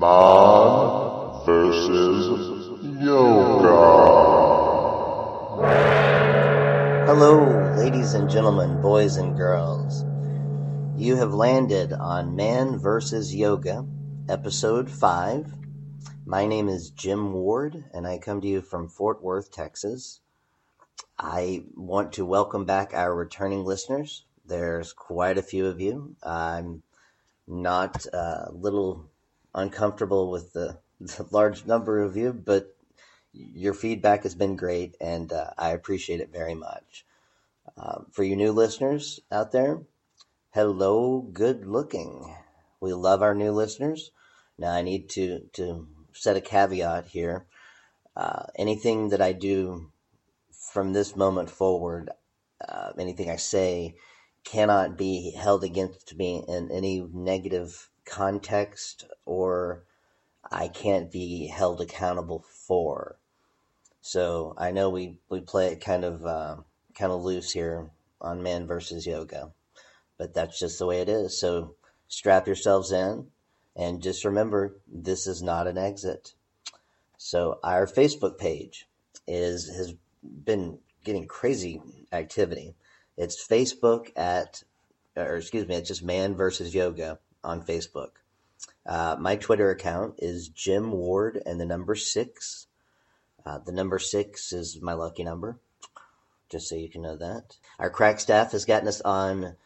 Man versus Yoga. Hello, ladies and gentlemen, boys and girls. You have landed on Man versus Yoga, episode 5. My name is Jim Ward, and I come to you from Fort Worth, Texas. I want to welcome back our returning listeners. There's quite a few of you. I'm not a little uncomfortable with the, the large number of you, but your feedback has been great, and uh, I appreciate it very much. Uh, for you new listeners out there, hello, good looking. We love our new listeners. Now, I need to, to set a caveat here. Uh, anything that I do from this moment forward, uh, anything I say cannot be held against me in any negative context or I can't be held accountable for. So I know we, we play it kind of uh, kind of loose here on man versus yoga, but that's just the way it is. So strap yourselves in and just remember this is not an exit. So our Facebook page is has been getting crazy activity. It's Facebook at or excuse me, it's just man versus yoga on Facebook. Uh, my Twitter account is Jim Ward and the number six. Uh, the number six is my lucky number, just so you can know that. Our crack staff has gotten us on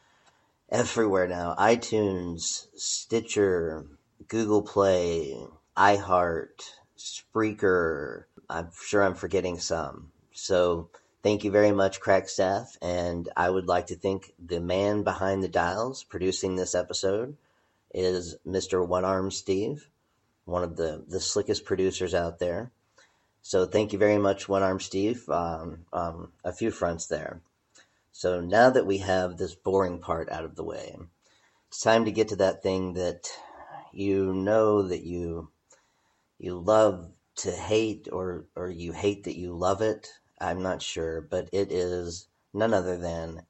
everywhere now iTunes, Stitcher, Google Play, iHeart, Spreaker. I'm sure I'm forgetting some. So thank you very much, crack staff. And I would like to thank the man behind the dials producing this episode is Mr. One Arm Steve, one of the, the slickest producers out there. So thank you very much, One Arm Steve, um, um, a few fronts there. So now that we have this boring part out of the way, it's time to get to that thing that you know that you you love to hate or or you hate that you love it. I'm not sure, but it is none other than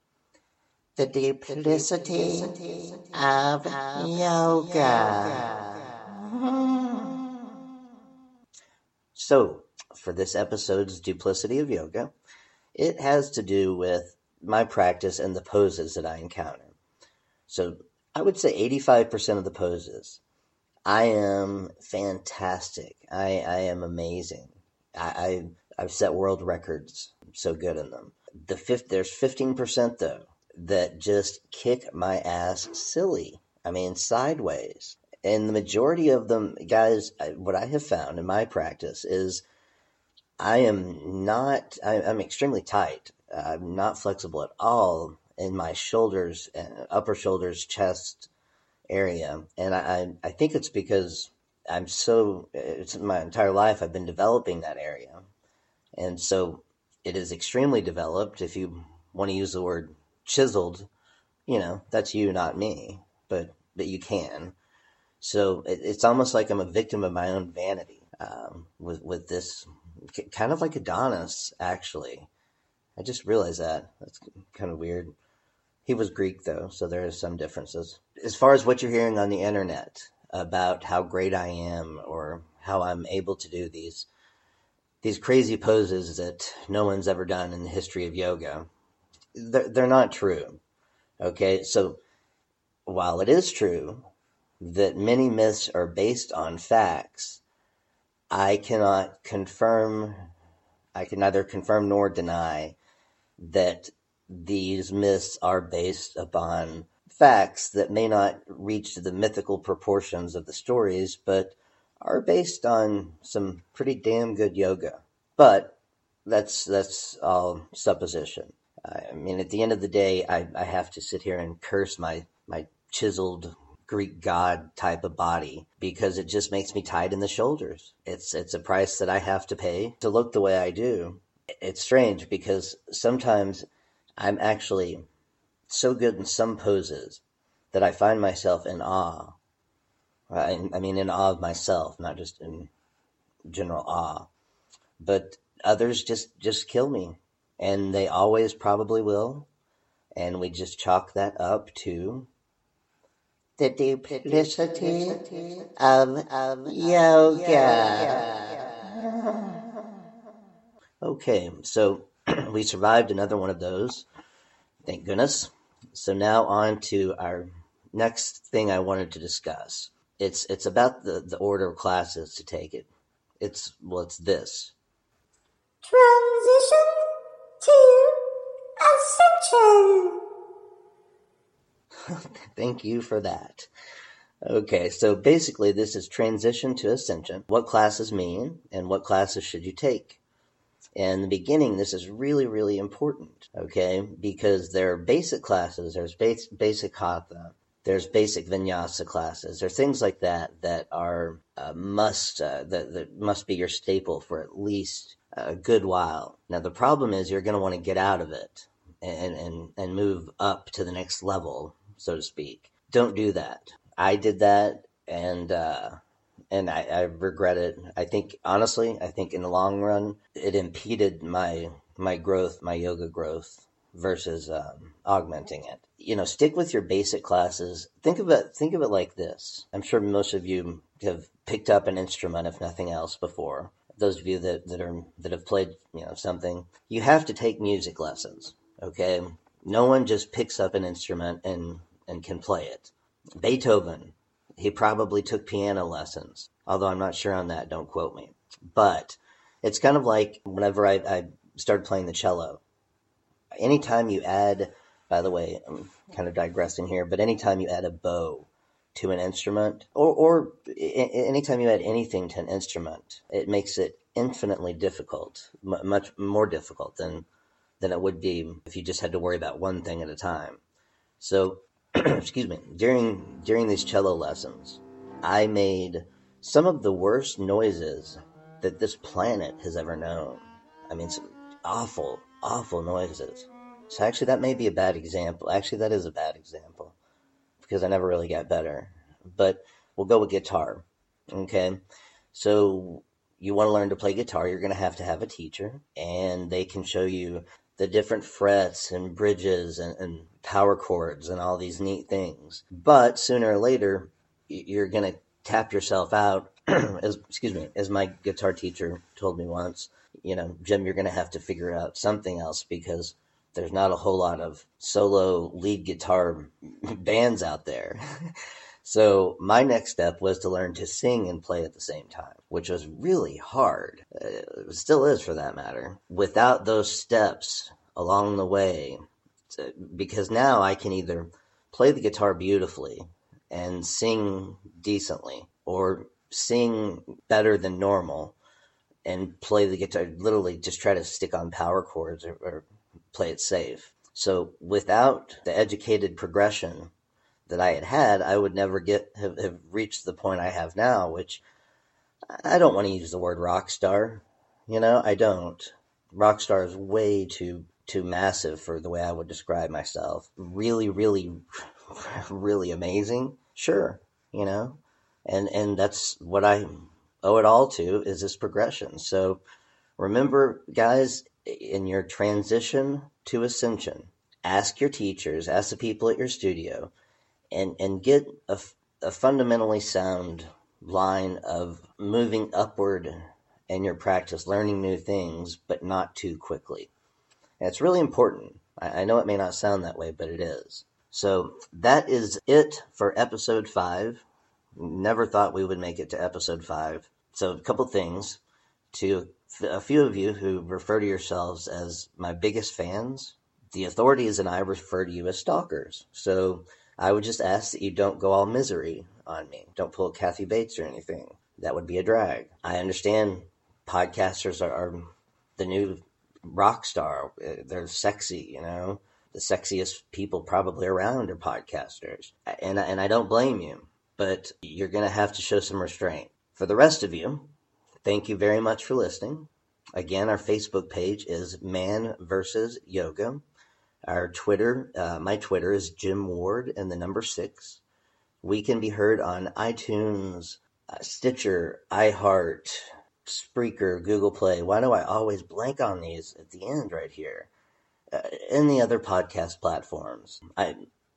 the duplicity of yoga. Mm-hmm. So, for this episode's duplicity of yoga, it has to do with my practice and the poses that I encounter. So, I would say 85% of the poses, I am fantastic. I, I am amazing. I, I, I've set world records. I'm so good in them. The fifth, there's 15% though that just kick my ass silly. I mean, sideways. And the majority of them, guys, what I have found in my practice is I am not, I, am extremely tight. I'm not flexible at all in my shoulders, uh, upper shoulders, chest area. And I, I think it's because I'm so, it's my entire life I've been developing that area. And so it is extremely developed. If you want to use the word chiseled, you know, that's you, not me, but, but you can. So it, it's almost like I'm a victim of my own vanity um, with, with this kind of like Adonis, actually. I just realized that. That's kind of weird. He was Greek, though, so there is some differences. As far as what you're hearing on the internet about how great I am or how I'm able to do these these crazy poses that no one's ever done in the history of yoga, they're, they're not true. Okay, so while it is true that many myths are based on facts, I cannot confirm, I can neither confirm nor deny that these myths are based upon facts that may not reach the mythical proportions of the stories, but are based on some pretty damn good yoga. But that's that's all supposition. I mean, at the end of the day, I, I have to sit here and curse my, my chiseled Greek god type of body because it just makes me tight in the shoulders. It's, it's a price that I have to pay to look the way I do. It's strange because sometimes I'm actually so good in some poses that I find myself in awe. I, I mean, in awe of myself, not just in general awe. But others just, just kill me and they always probably will. And we just chalk that up to the duplicity of, of yoga. Okay, so we survived another one of those. Thank goodness. So now on to our next thing I wanted to discuss. It's it's about the, the order of classes to take it. It's well it's this. Transition to ascension. Thank you for that. Okay, so basically, this is transition to ascension. What classes mean, and what classes should you take? In the beginning, this is really, really important, okay? Because there are basic classes, there's base, basic hatha, there's basic vinyasa classes, there are things like that that are uh, must uh, that, that must be your staple for at least a good while. Now, the problem is you're going to want to get out of it and, and, and move up to the next level so to speak. Don't do that. I did that, and uh, and I, I regret it. I think honestly, I think in the long run, it impeded my my growth, my yoga growth, versus um, augmenting it. You know, stick with your basic classes. Think of it. Think of it like this. I'm sure most of you have picked up an instrument, if nothing else, before. Those of you that, that are that have played, you know, something, you have to take music lessons. Okay, no one just picks up an instrument and and can play it. Beethoven, he probably took piano lessons, although I'm not sure on that. Don't quote me. But it's kind of like whenever I, I started playing the cello. Anytime you add, by the way, I'm kind of digressing here, but anytime you add a bow to an instrument, or, or anytime you add anything to an instrument, it makes it infinitely difficult, much more difficult than than it would be if you just had to worry about one thing at a time. So excuse me, during during these cello lessons, I made some of the worst noises that this planet has ever known. I mean, some awful, awful noises. So actually, that may be a bad example. Actually, that is a bad example because I never really got better. But we'll go with guitar. Okay, so you want to learn to play guitar, you're going to have to have a teacher, and they can show you the different frets and bridges and, and power chords and all these neat things. But sooner or later, you're going to tap yourself out. as excuse me, as my guitar teacher told me once, you know, Jim, you're going to have to figure out something else because there's not a whole lot of solo lead guitar bands out there. so my next step was to learn to sing and play at the same time, which was really hard. Uh, it still is for that matter. Without those steps along the way, because now I can either play the guitar beautifully and sing decently or sing better than normal and play the guitar literally just try to stick on power chords or, or play it safe so without the educated progression that i had had i would never get have, have reached the point i have now which i don't want to use the word rock star you know i don't rock star is way too too massive for the way I would describe myself. Really, really, really amazing. Sure, you know, and and that's what I owe it all to is this progression. So remember, guys, in your transition to ascension, ask your teachers, ask the people at your studio, and and get a, a fundamentally sound line of moving upward in your practice, learning new things, but not too quickly. And it's really important. I, I know it may not sound that way, but it is. So that is it for episode five. Never thought we would make it to episode five. So a couple things to a few of you who refer to yourselves as my biggest fans. The authorities and I refer to you as stalkers. So I would just ask that you don't go all misery on me. Don't pull Kathy Bates or anything. That would be a drag. I understand podcasters are, are the new rock star. They're sexy, you know. The sexiest people probably around are podcasters, and and I don't blame you, but you're gonna have to show some restraint. For the rest of you, thank you very much for listening. Again, our Facebook page is Man versus Yoga. Our Twitter, uh, my Twitter is Jim Ward and the number six. We can be heard on iTunes, uh, Stitcher, iHeart, Spreaker, Google Play. Why do I always blank on these at the end right here? Uh, the other podcast platforms. I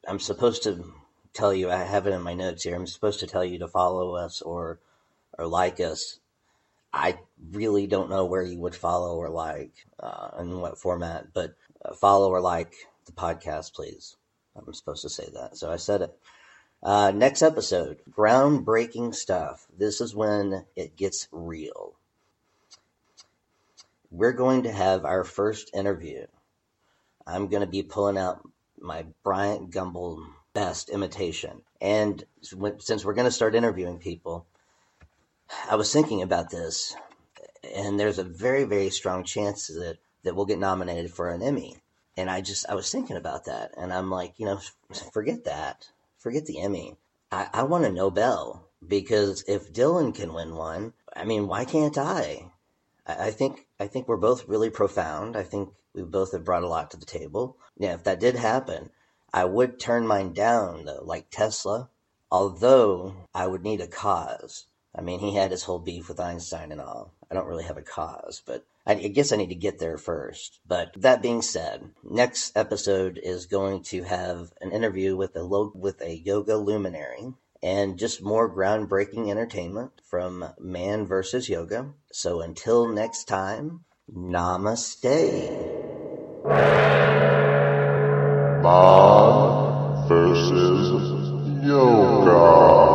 I'm supposed to tell you. I have it in my notes here. I'm supposed to tell you to follow us or or like us. I really don't know where you would follow or like, uh, in what format, but uh, follow or like the podcast, please. I'm supposed to say that, so I said it. Uh, next episode, groundbreaking stuff. This is when it gets real. We're going to have our first interview. I'm going to be pulling out my Bryant Gumbel best imitation. And since we're going to start interviewing people, I was thinking about this, and there's a very, very strong chance that, that we'll get nominated for an Emmy. And I just, I was thinking about that, and I'm like, you know, forget that. Forget the Emmy. I, I want a Nobel because if Dylan can win one, I mean, why can't I? I, think, I think we're both really profound. I think we both have brought a lot to the table. Yeah, if that did happen, I would turn mine down, though, like Tesla, although I would need a cause. I mean, he had his whole beef with Einstein and all. I don't really have a cause, but I, guess I need to get there first. But that being said, next episode is going to have an interview with a lo- with a yoga luminary and just more groundbreaking entertainment from Man versus Yoga. So until next time, namaste. Man versus Yoga.